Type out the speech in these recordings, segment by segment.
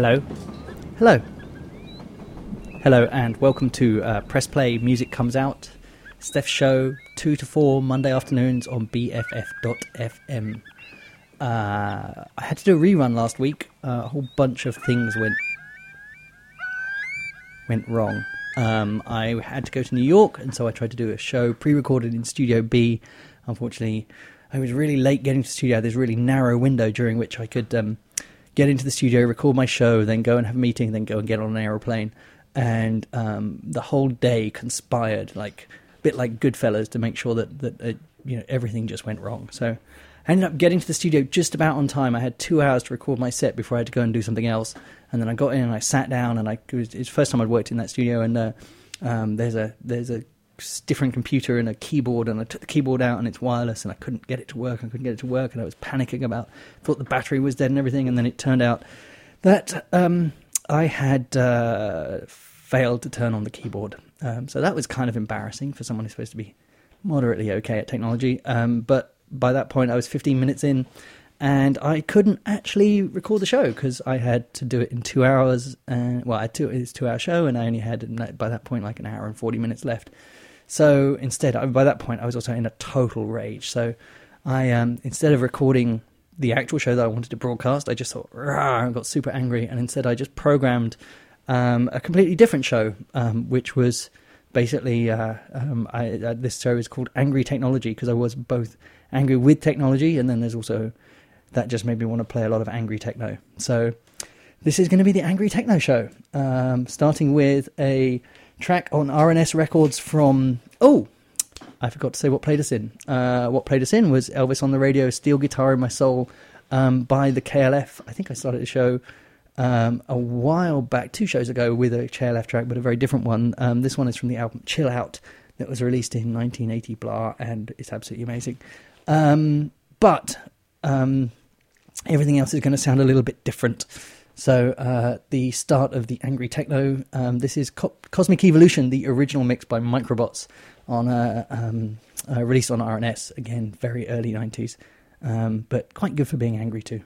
Hello. Hello. Hello, and welcome to uh, Press Play Music Comes Out. Steph Show, 2 to 4 Monday afternoons on BFF.fm. Uh, I had to do a rerun last week. Uh, a whole bunch of things went went wrong. Um, I had to go to New York, and so I tried to do a show pre-recorded in Studio B. Unfortunately, I was really late getting to the studio. There's a really narrow window during which I could um, get into the studio, record my show, then go and have a meeting, then go and get on an aeroplane. And um, the whole day conspired, like a bit like Goodfellas, to make sure that that uh, you know everything just went wrong. So I ended up getting to the studio just about on time. I had two hours to record my set before I had to go and do something else. And then I got in and I sat down and I it was, it was the first time I'd worked in that studio. And uh, um, there's a there's a different computer and a keyboard, and I took the keyboard out and it's wireless, and I couldn't get it to work. I couldn't get it to work, and I was panicking about thought the battery was dead and everything. And then it turned out that um, I had uh, failed to turn on the keyboard. Um, so that was kind of embarrassing for someone who's supposed to be moderately okay at technology. Um, but by that point, I was 15 minutes in, and I couldn't actually record the show because I had to do it in two hours. And well, I had two, it's a two-hour show, and I only had by that point like an hour and 40 minutes left. So instead, by that point, I was also in a total rage. So I, um, instead of recording the actual show that I wanted to broadcast, I just thought, Rah, I got super angry, and instead I just programmed um, a completely different show, um, which was basically uh, um, I, uh, this show is called Angry Technology because I was both angry with technology, and then there's also that just made me want to play a lot of angry techno. So this is going to be the Angry Techno Show, um, starting with a track on R&S Records from oh. I forgot to say what played us in. Uh, what played us in was Elvis on the Radio, Steel Guitar in My Soul um, by the KLF. I think I started the show um, a while back, two shows ago, with a KLF track, but a very different one. Um, this one is from the album Chill Out that was released in 1980, blah, and it's absolutely amazing. Um, but um, everything else is going to sound a little bit different. So uh, the start of the angry techno. Um, this is Co- Cosmic Evolution, the original mix by Microbots on uh, um, uh, released on R&S again, very early nineties, um, but quite good for being angry too.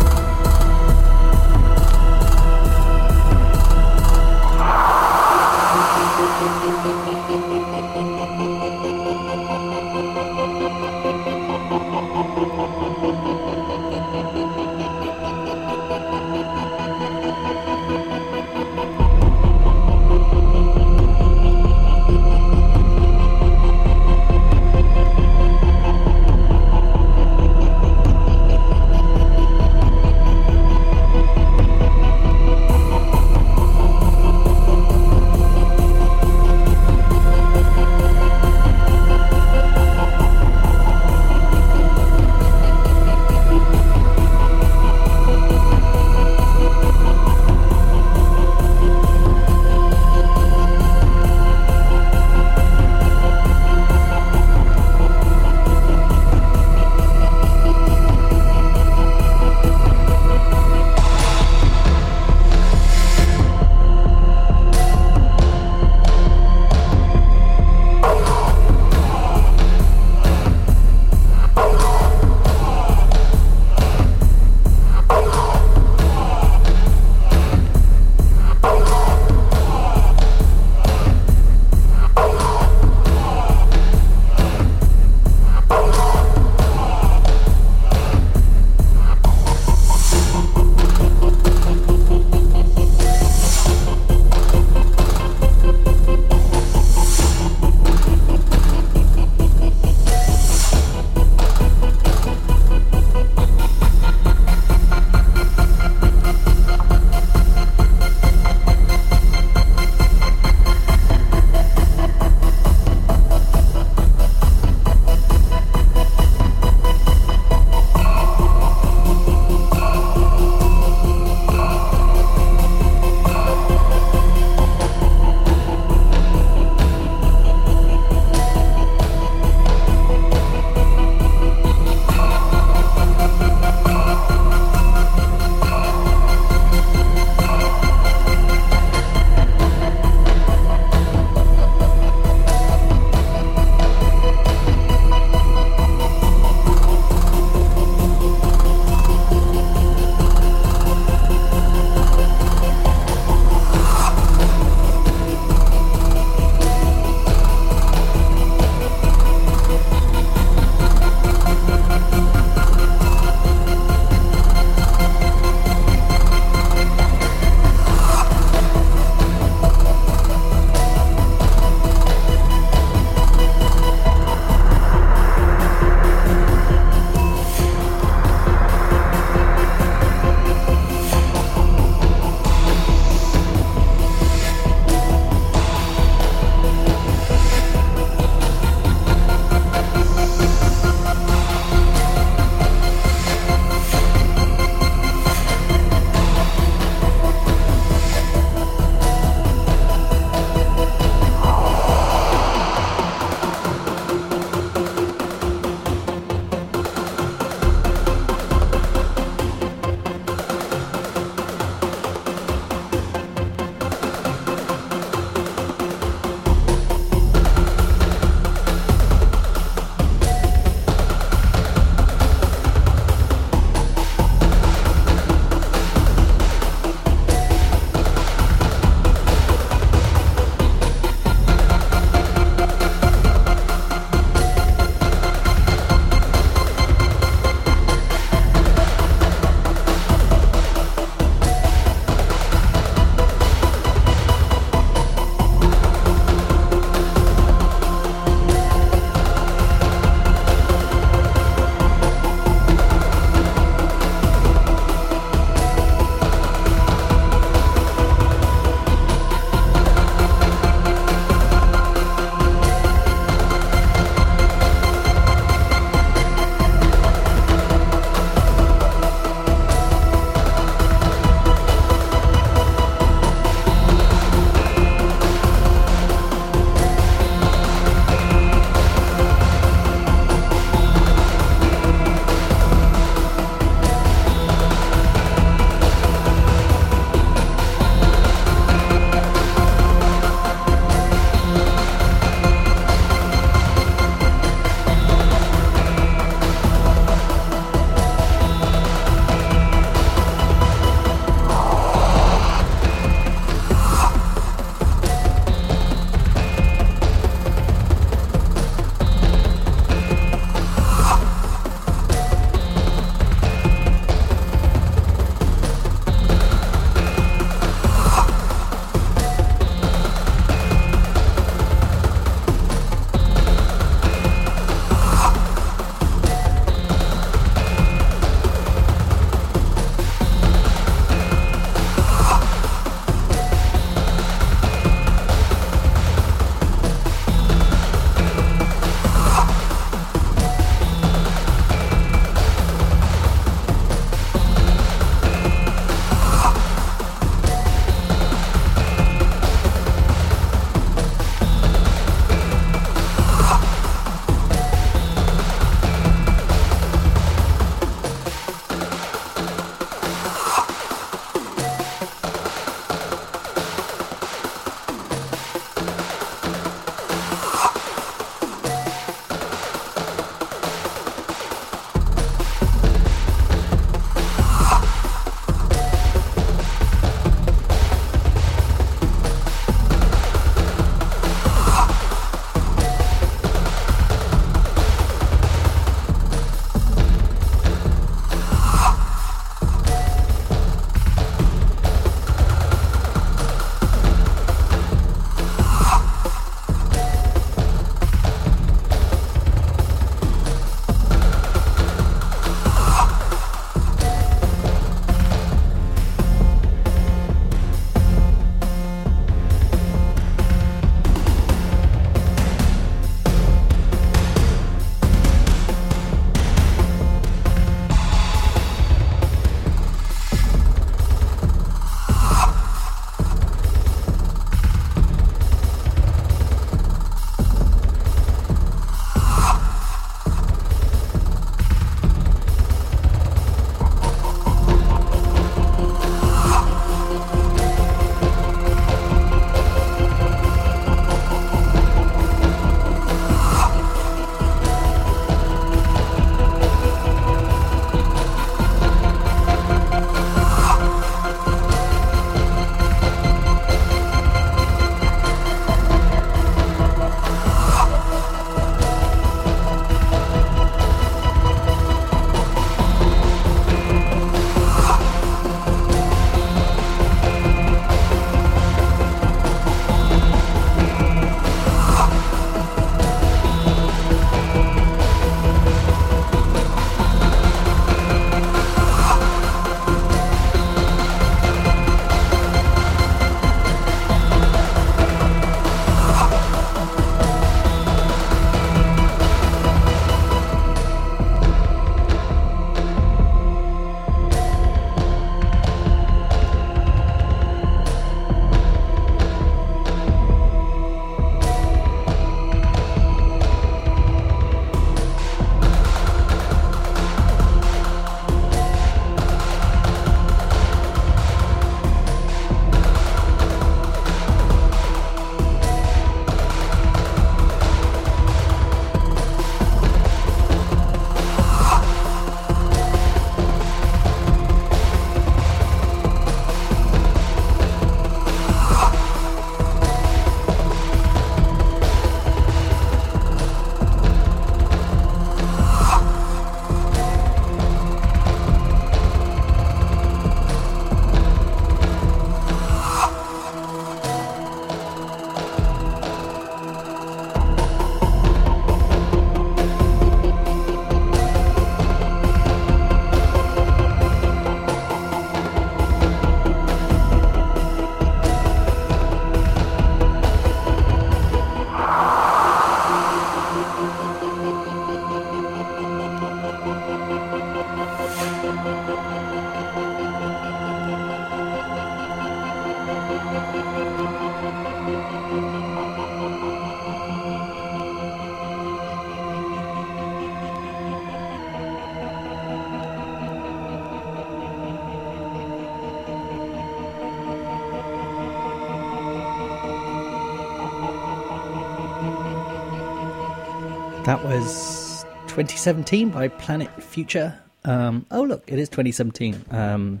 2017 by Planet Phuture. Um, oh, look, it is 2017. Um,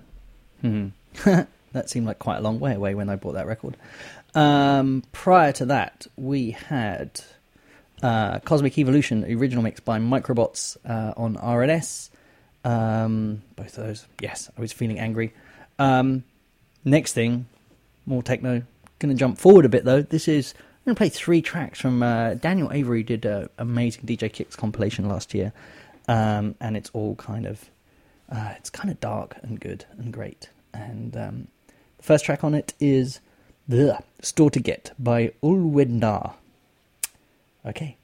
hmm. that seemed like quite a long way away when I bought that record. Um, prior to that, we had uh, Cosmic Evolution, original mix by Microbots uh, on R&S. Um, both of those, yes, I was feeling angry. Um, next thing, more techno. Going to jump forward a bit though. This is I'm going to play three tracks from uh, Daniel Avery did an amazing DJ Kicks compilation last year, um, and it's all kind of uh, it's kind of dark and good and great. And um, the first track on it is the Stortorget by Ulwhednar. Okay.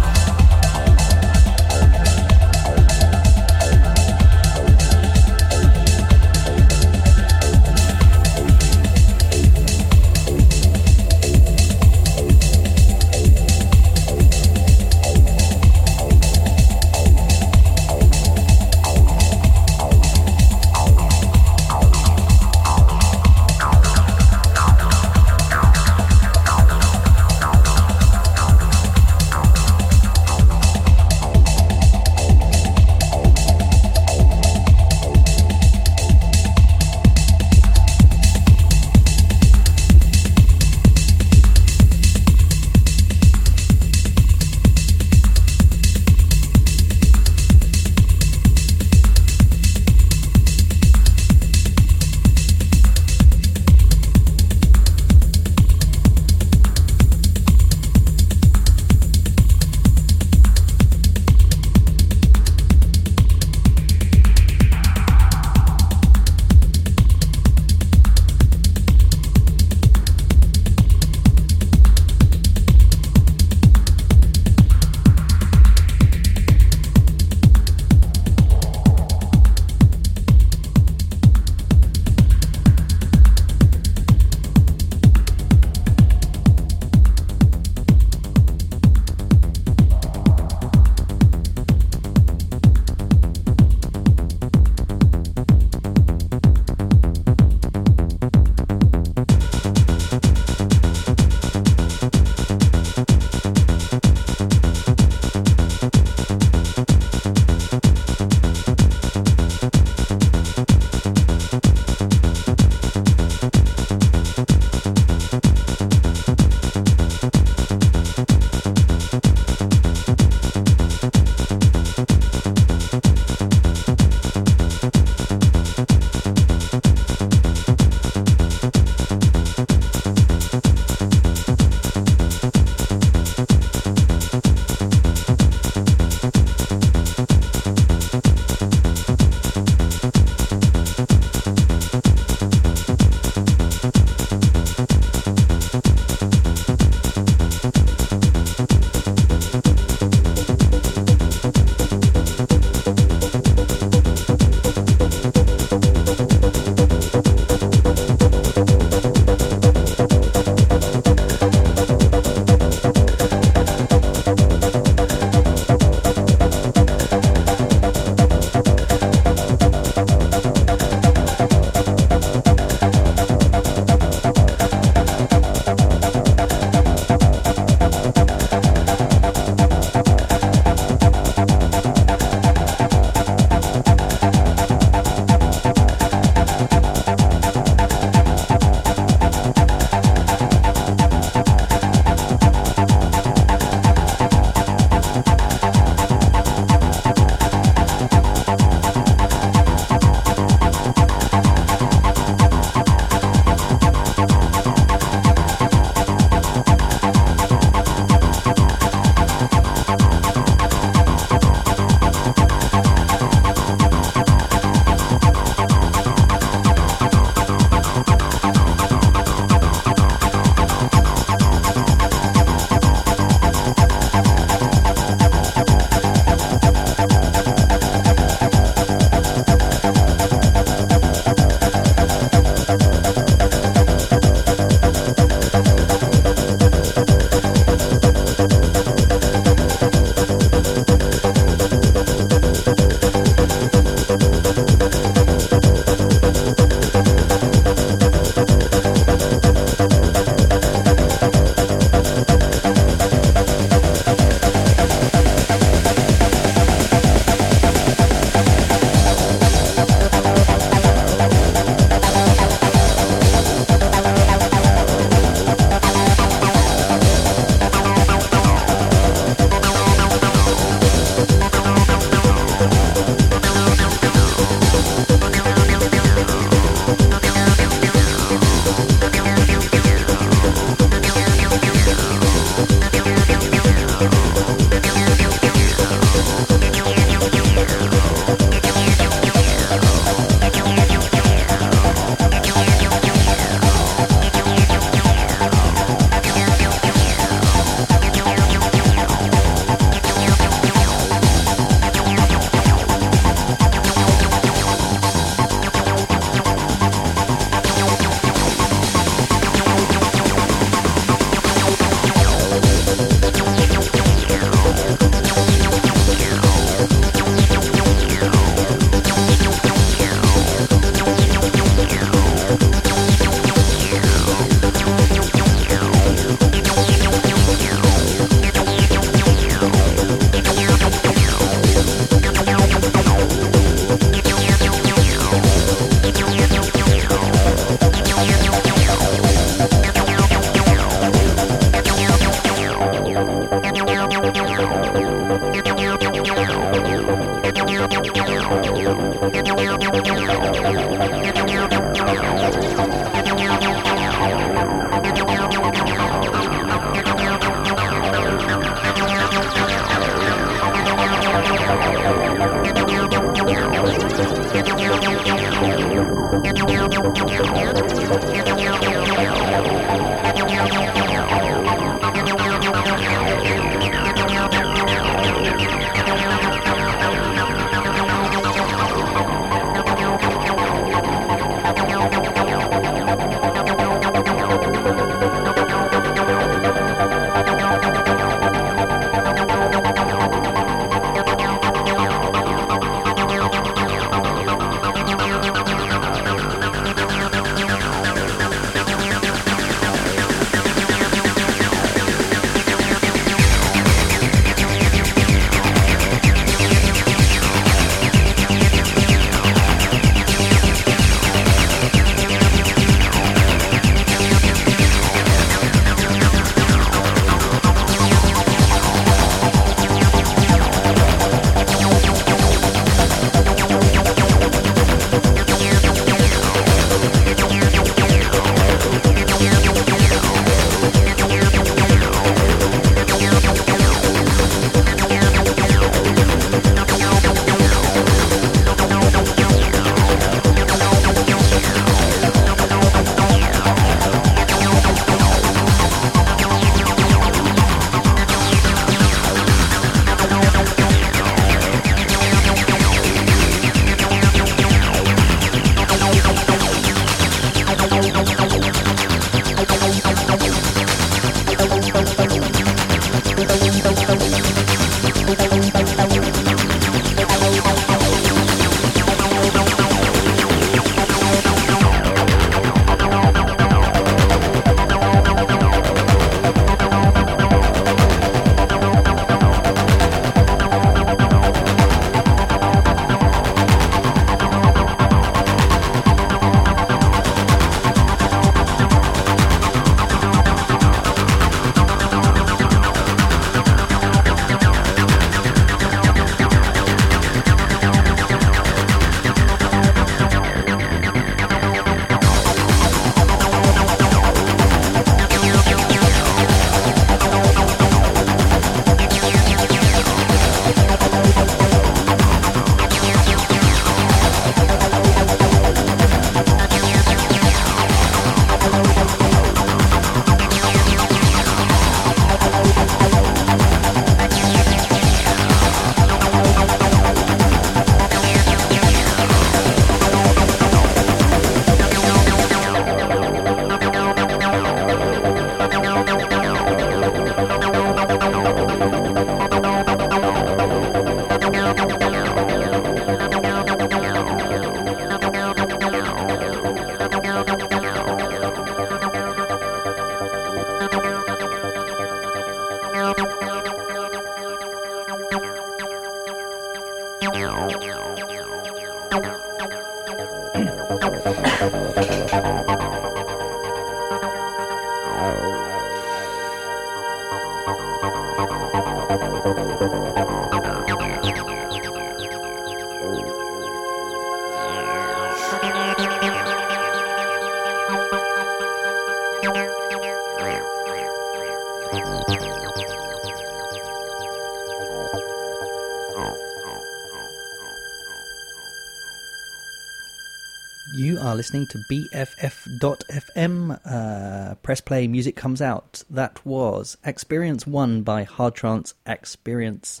Listening to BFF.FM. Uh, press play, music comes out. That was Acperience 1 by Hard Trance Experience.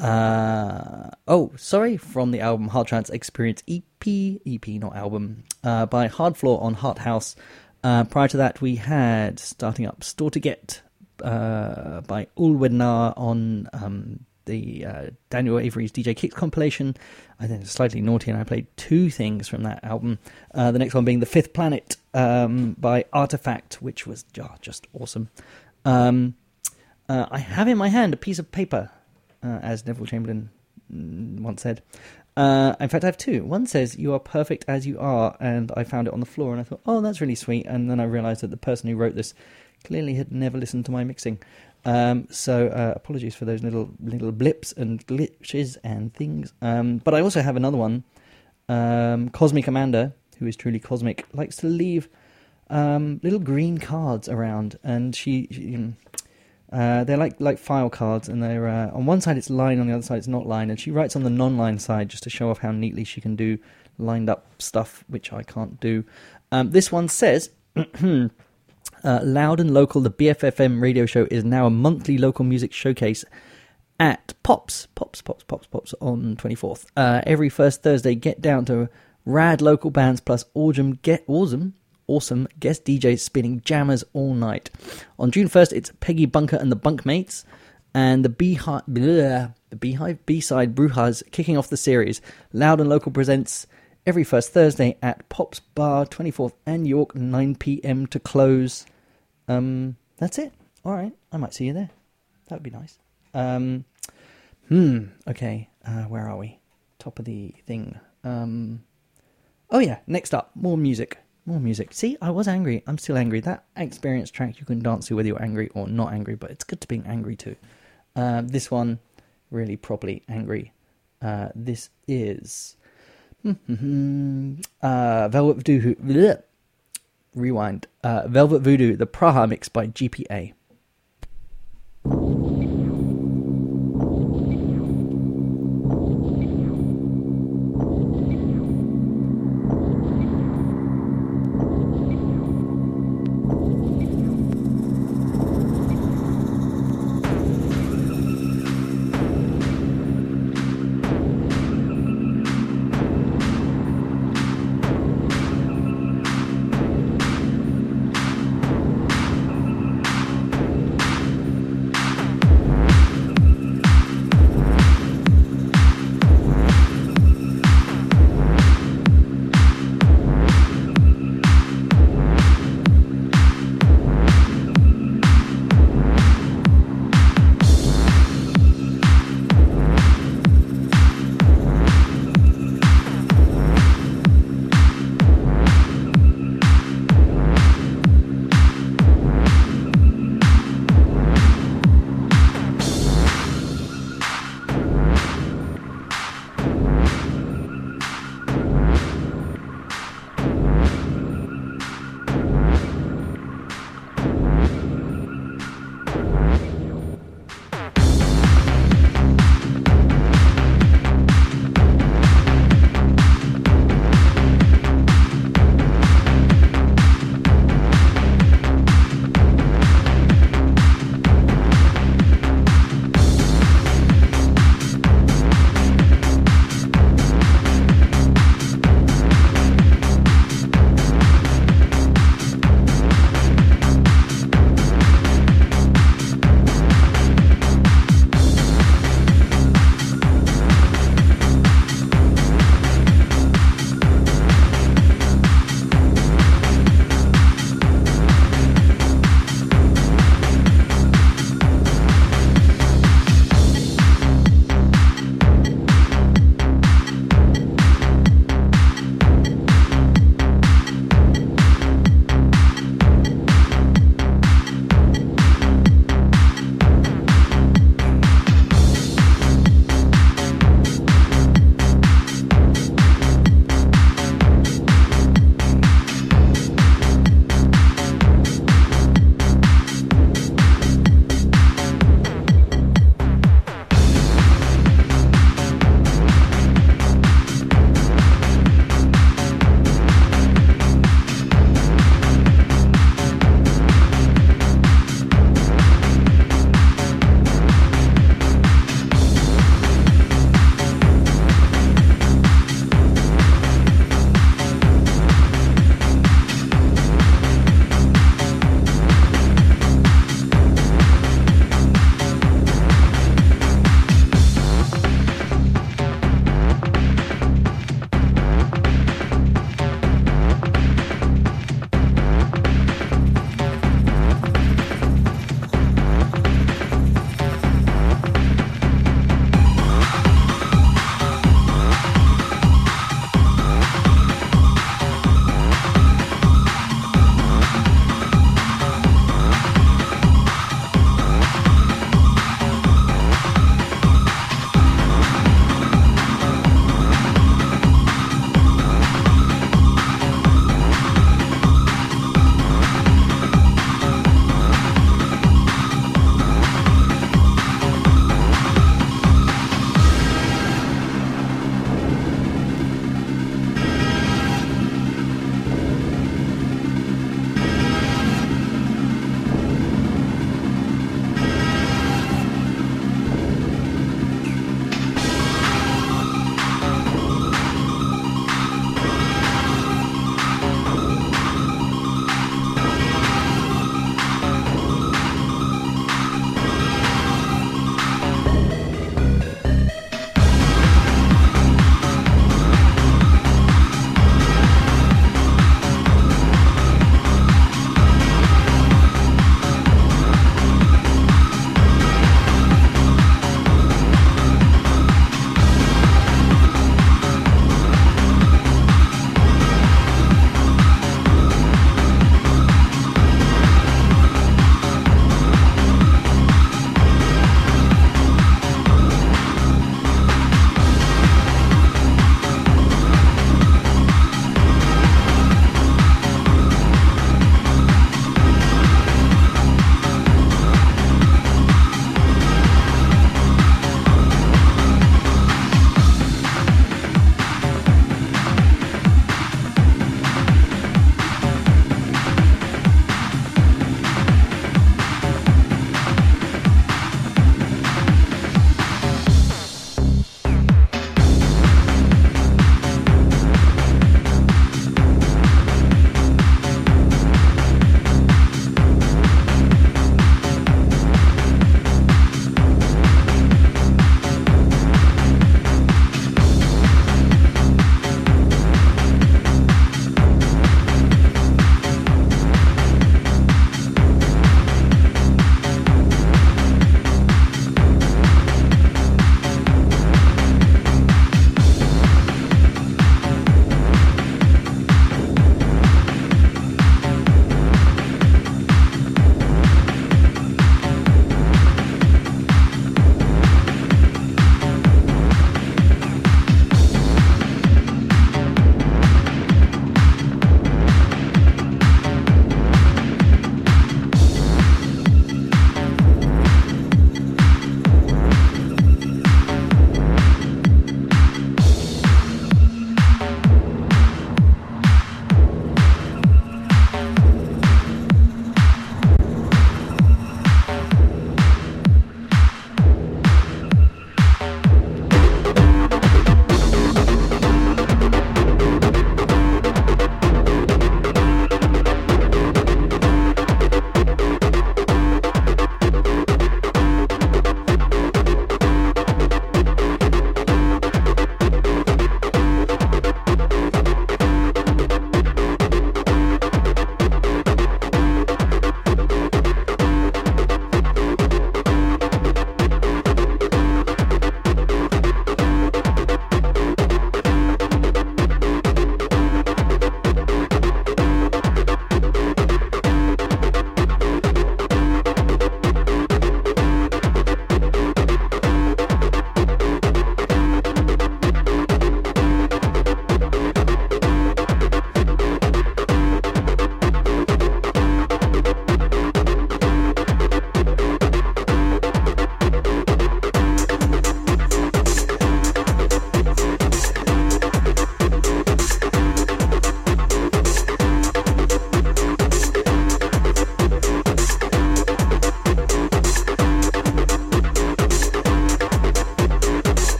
Uh, oh, sorry, from the album Hardtrance Acperience EP, EP, not album, uh, by Hardfloor on Harthouse. Uh, prior to that, we had starting up Stortorget uh, by Ulwhednar on the uh, Daniel Avery's DJ Kicks compilation. I think it's slightly naughty, and I played two things from that album. Uh, the next one being The Fifth Planet um, by Artefakt, which was oh, just awesome. Um, uh, I have in my hand a piece of paper, uh, as Neville Chamberlain mm, once said. Uh, in fact, I have two. One says, You are perfect as you are, and I found it on the floor, and I thought, Oh, that's really sweet. And then I realized that the person who wrote this clearly had never listened to my mixing. Um, so uh, apologies for those little little blips and glitches and things. Um, but I also have another one. Um, Cosmic Amanda, who is truly cosmic, likes to leave um, little green cards around, and she, she uh, they're like like file cards, and they're uh, on one side it's line, on the other side it's not line, and she writes on the non-line side just to show off how neatly she can do lined up stuff, which I can't do. Um, this one says. Uh, Loud and Local, the BFFM radio show, is now a monthly local music showcase at Pops, Pops, Pops, Pops, Pops on 24th. Uh, every first Thursday, get down to rad local bands plus awesome, get awesome, awesome guest DJs spinning jammers all night. On June 1st, it's Peggy Bunker and the Bunkmates, and the Beehive, bleh, the Beehive B-side Brujas kicking off the series. Loud and Local presents every first Thursday at Pops Bar, 24th and York, 9 p.m. to close. Um, that's it. All right, I might see you there. That would be nice. Um, hmm. Okay. Uh, where are we? Top of the thing. Um. Oh yeah. Next up, more music. More music. See, I was angry. I'm still angry. That Acperience track you can dance to whether you're angry or not angry, but it's good to being angry too. Uh, this one, really properly angry. Uh, this is uh, Velvet Voodoo. bleh. Rewind. Uh, Velvet Voodoo, the Praha mix by GPA.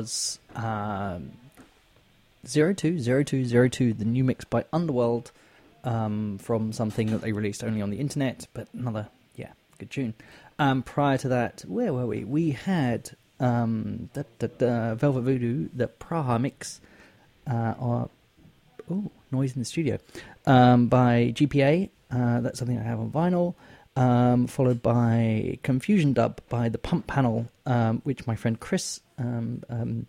Was um, 020202, the new mix by Underworld um, from something that they released only on the internet, but another, yeah, good tune. Um, prior to that, where were we? We had um, the, the, the Velvet Voodoo, the Praha mix, uh, or, oh, noise in the studio, um, by GPA. Uh, that's something I have on vinyl. Um, followed by Confusion Dub by the Pump Panel, um, which my friend Chris um, um,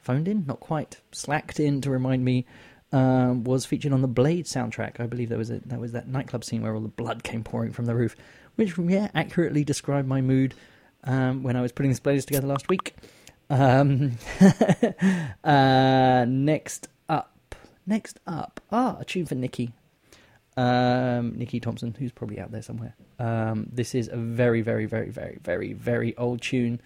phoned in, not quite slacked in to remind me, um, was featured on the Blade soundtrack. I believe there was a, there was that nightclub scene where all the blood came pouring from the roof, which yeah accurately described my mood um, when I was putting this playlist together last week. Um, uh, next up, next up, ah, a tune for Nikki, um, Nikki Thompson, who's probably out there somewhere. Um, this is a very, very, very, very, very, very old tune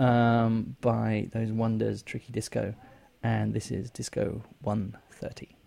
um, by those wonders, Tricky Disco, and this is Disco 130.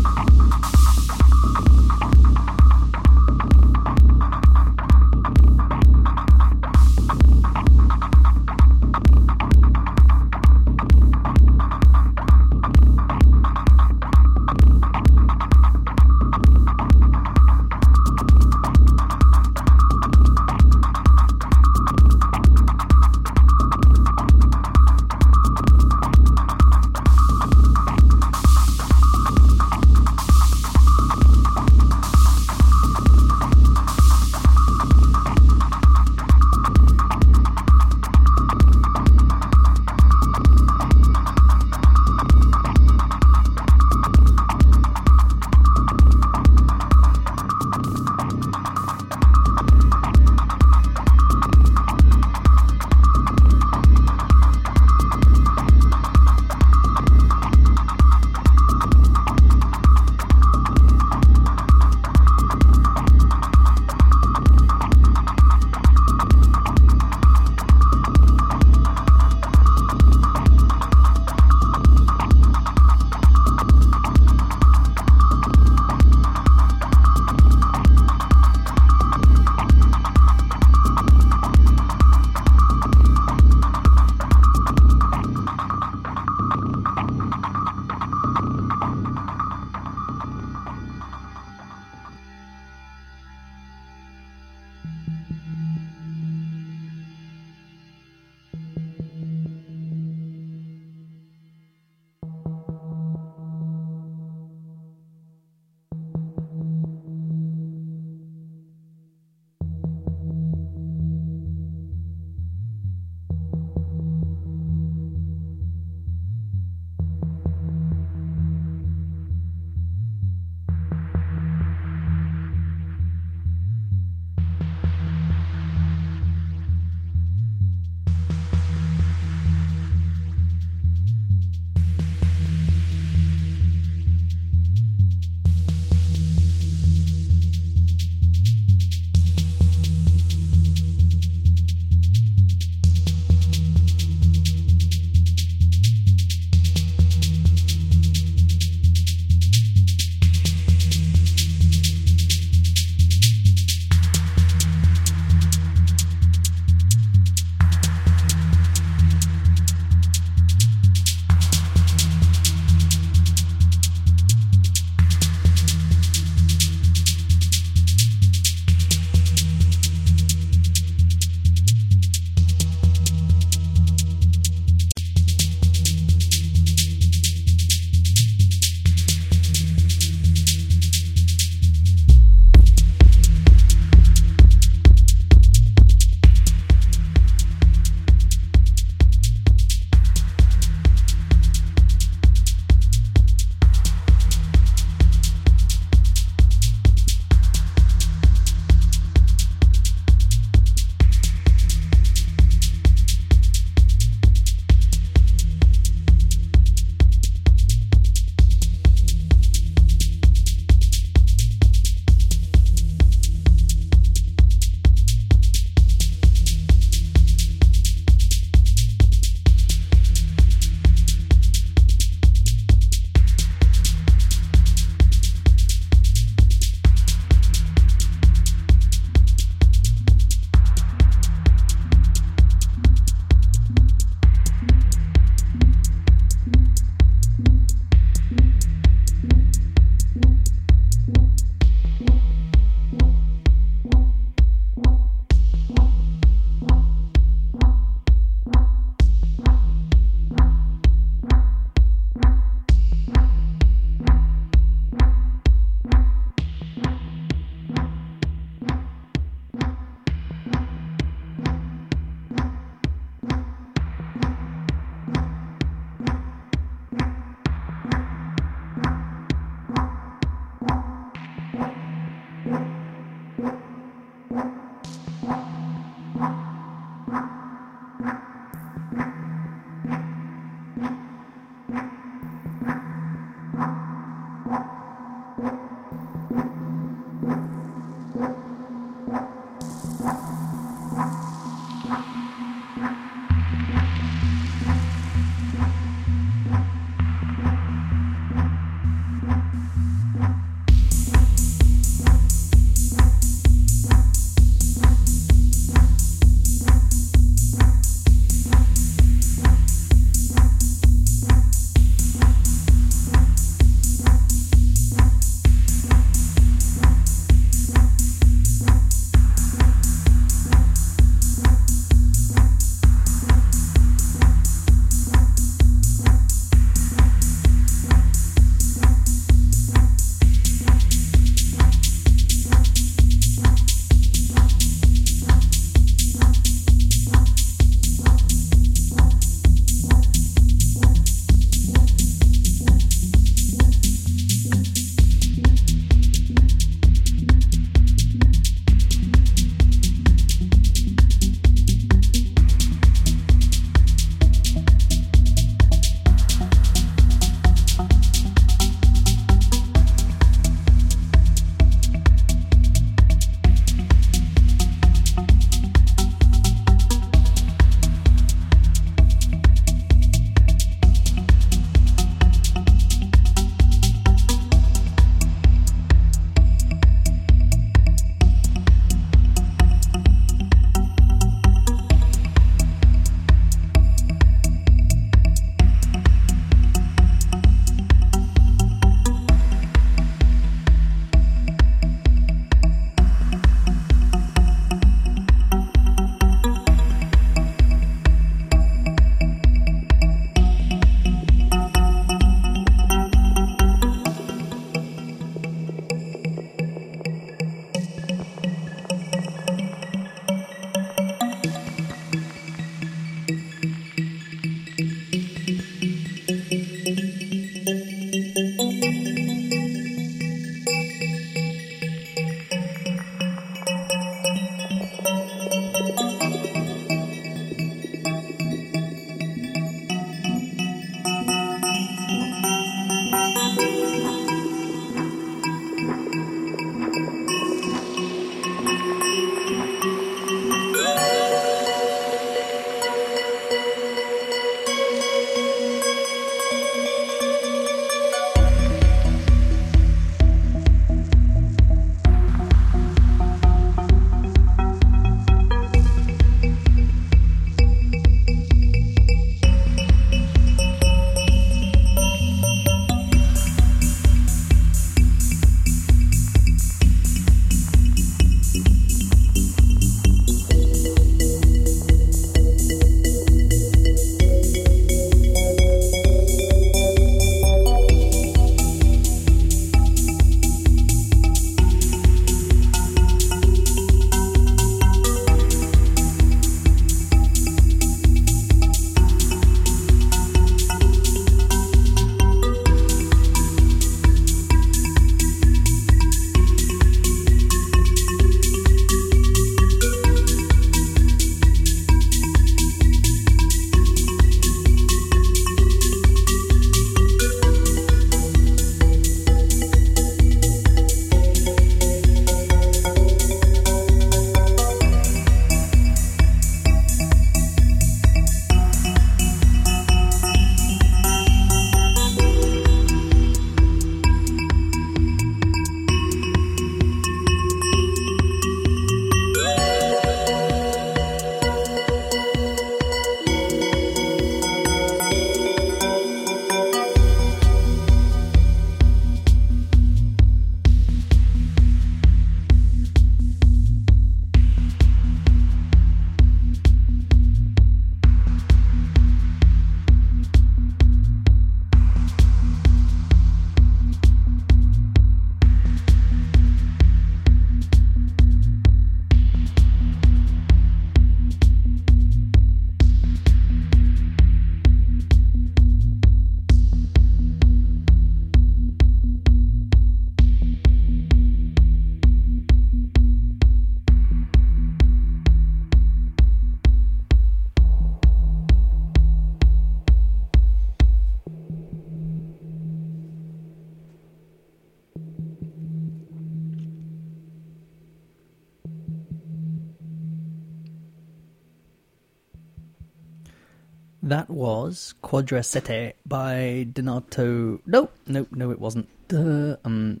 Was Quadra Sette by Donato. No, no, no, it wasn't. Duh. Um,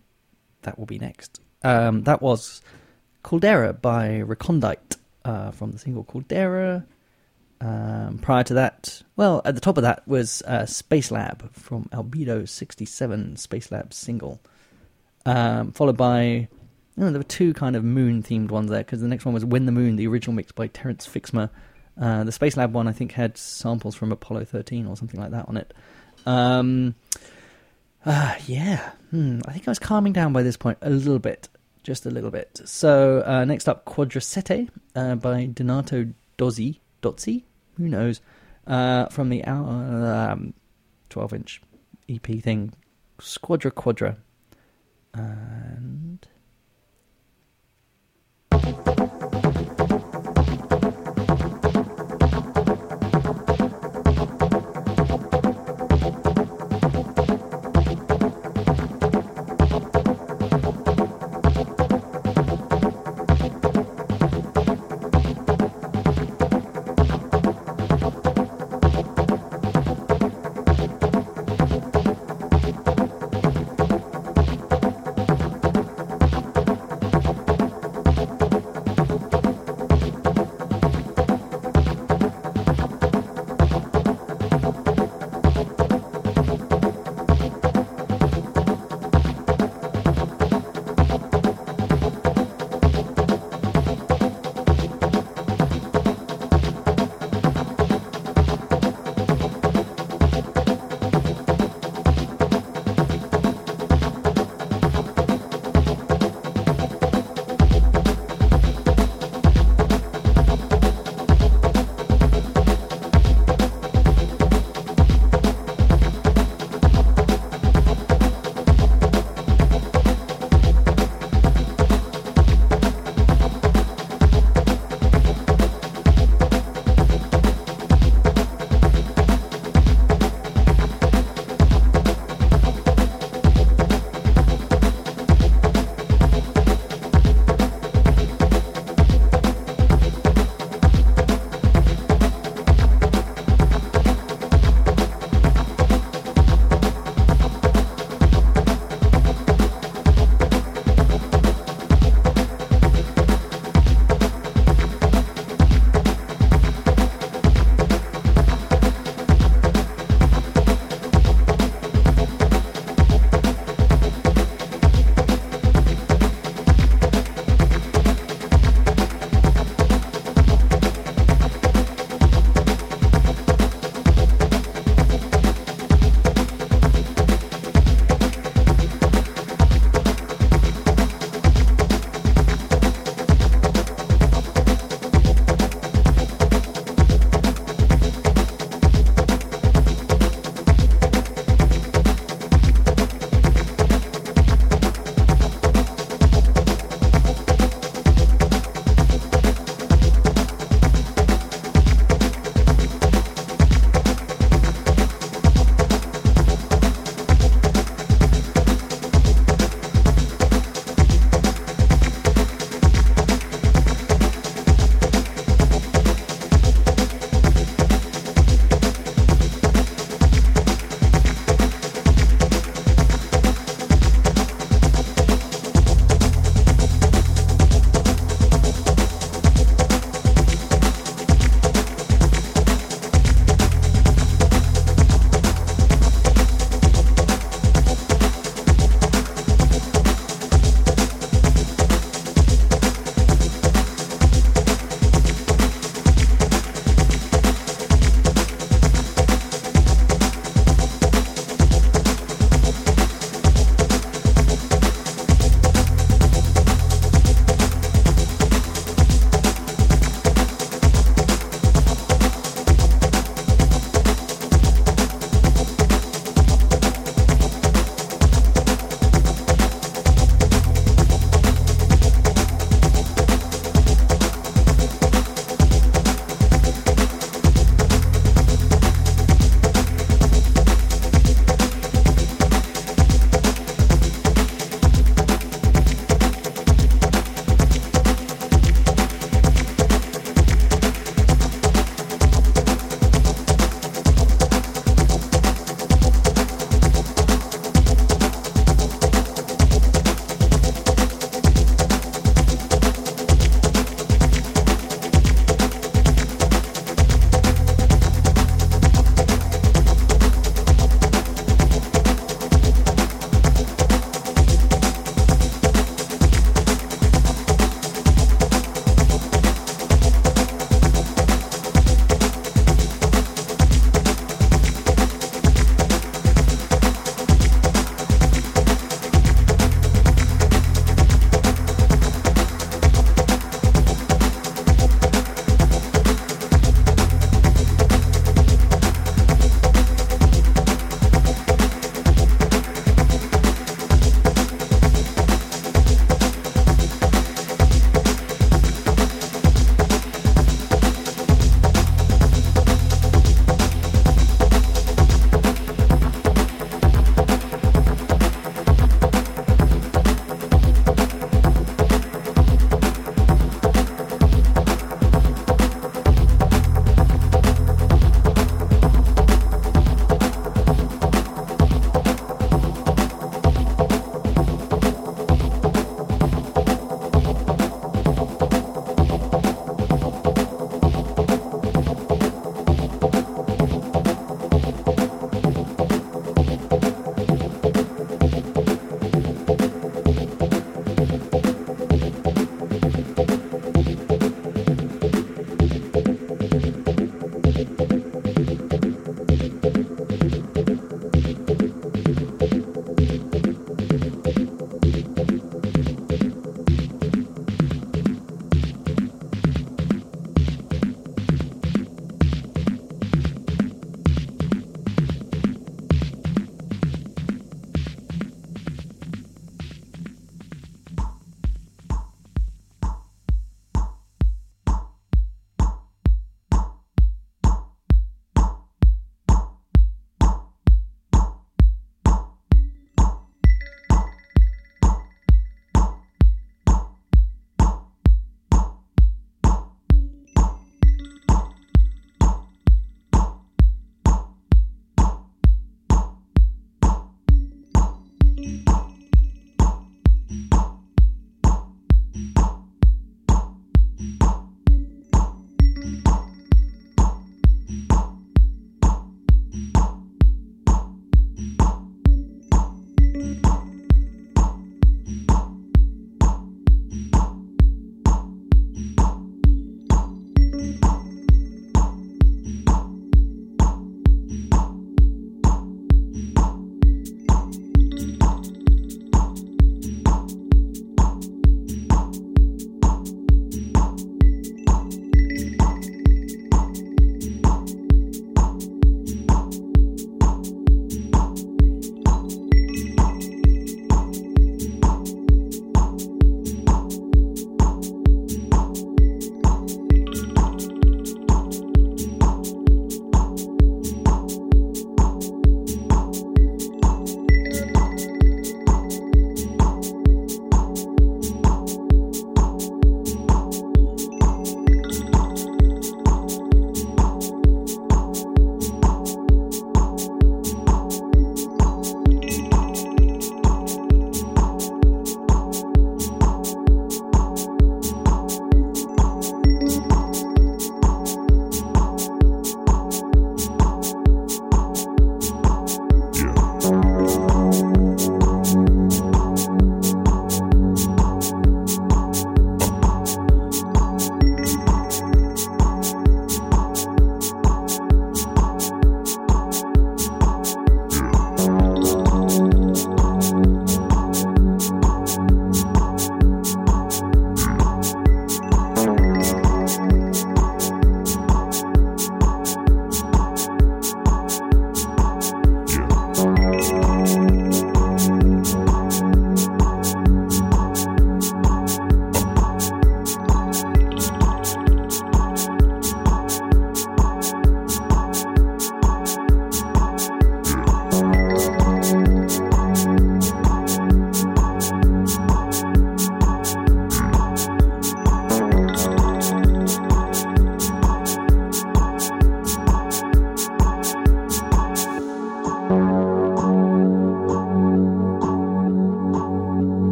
that will be next. Um, that was Caldera by Recondite uh, from the single Caldera. Um, prior to that, well, at the top of that was uh, Space Lab from Albedo 67 Space Lab single. Um, followed by, oh, there were two kind of moon themed ones there because the next one was When the Moon, the original mix by Terence Fixmer. Uh, the Space Lab one, I think, had samples from Apollo 13 or something like that on it. Um, uh, yeah, hmm, I think I was calming down by this point a little bit, just a little bit. So uh, next up, Quadra Sette uh, by Donato Dozzy, Dozzi, who knows, uh, from the um, 12-inch EP thing, Squadra Quadra, and. And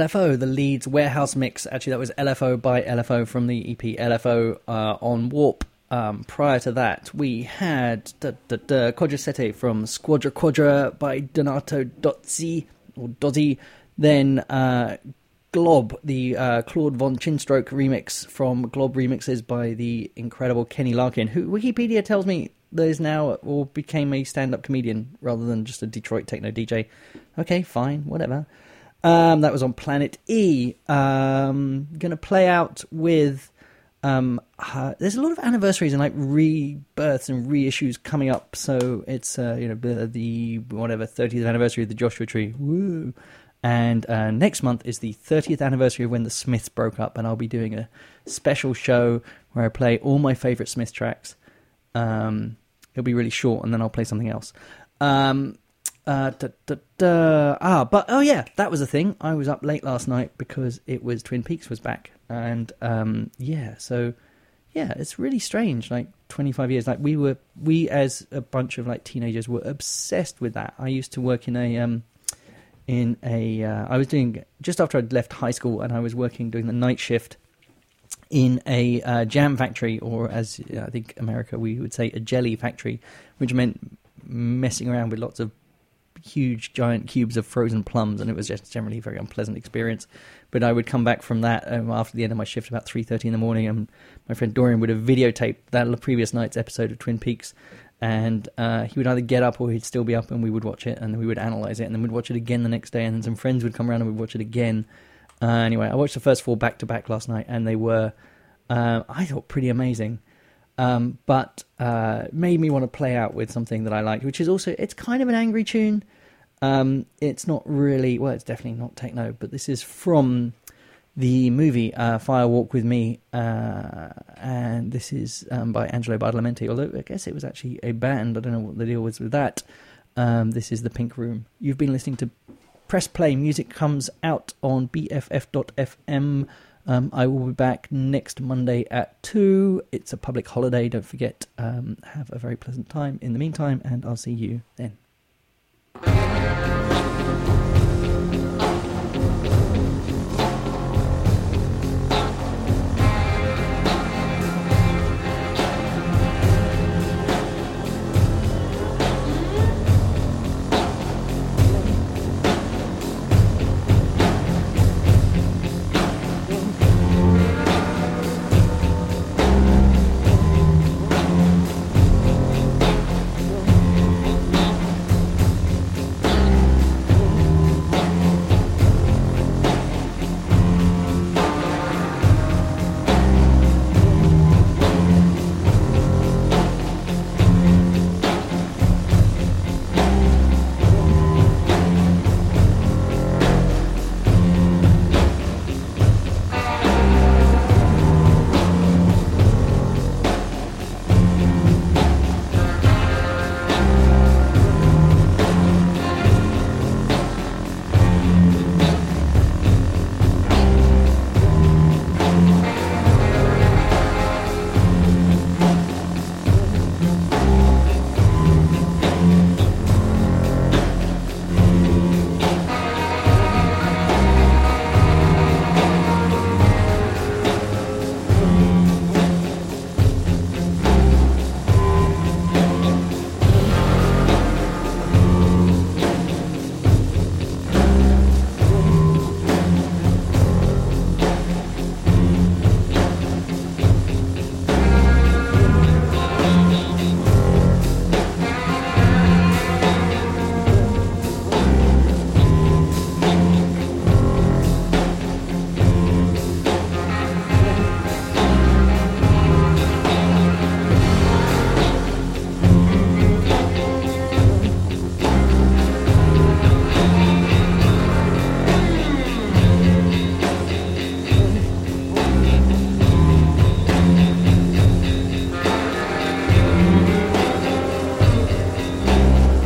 LFO, the Leeds Warehouse mix. Actually, that was LFO by LFO from the EP LFO uh, on Warp. Um, prior to that, we had da, da, from Squadra Quadra by Donato Dozzy, or Dozzi. Then uh, Glob, the uh, Claude Von Chinstroke remix from Glob Remixes by the incredible Kenny Larkin, who Wikipedia tells me is now or became a stand-up comedian rather than just a Detroit techno DJ. Okay, fine, whatever. Um, that was on Planet E. Um, gonna play out with. Um, there's a lot of anniversaries and like rebirths and reissues coming up. So it's uh, you know the, the whatever 30th anniversary of the Joshua Tree. Woo! And uh, next month is the 30th anniversary of when the Smiths broke up, and I'll be doing a special show where I play all my favorite Smith tracks. Um, it'll be really short, and then I'll play something else. Um, uh, da, da, da. Ah, but oh yeah, that was a thing. I was up late last night because it was Twin Peaks was back, and um, yeah, so yeah, it's really strange. Like 25 years, like we were, we as a bunch of like teenagers were obsessed with that. I used to work in a um, in a. Uh, I was doing just after I'd left high school, and I was working doing the night shift in a uh, jam factory, or as I think America we would say a jelly factory, which meant messing around with lots of huge giant cubes of frozen plums, and it was just generally a very unpleasant experience. But I would come back from that um, after the end of my shift about three thirty in the morning, and my friend Dorian would have videotaped that previous night's episode of Twin Peaks, and uh, he would either get up or he'd still be up, and we would watch it, and we would analyze it, and then we'd watch it again the next day, and then some friends would come around and we'd watch it again. Uh, anyway, I watched the first four back to back last night, and they were, uh, I thought, pretty amazing. Um, but uh, made me want to play out with something that I liked, which is also it's kind of an angry tune. Um, it's not really well, it's definitely not techno, but this is from the movie uh, Fire Walk with Me, uh, and this is um, by Angelo Badalamenti. Although I guess it was actually a band, I don't know what the deal was with that. Um, this is the Pink Room. You've been listening to Press Play. Music comes out on BFF.fm. Um, I will be back next Monday at 2. It's a public holiday, don't forget. Um, have a very pleasant time in the meantime, and I'll see you then.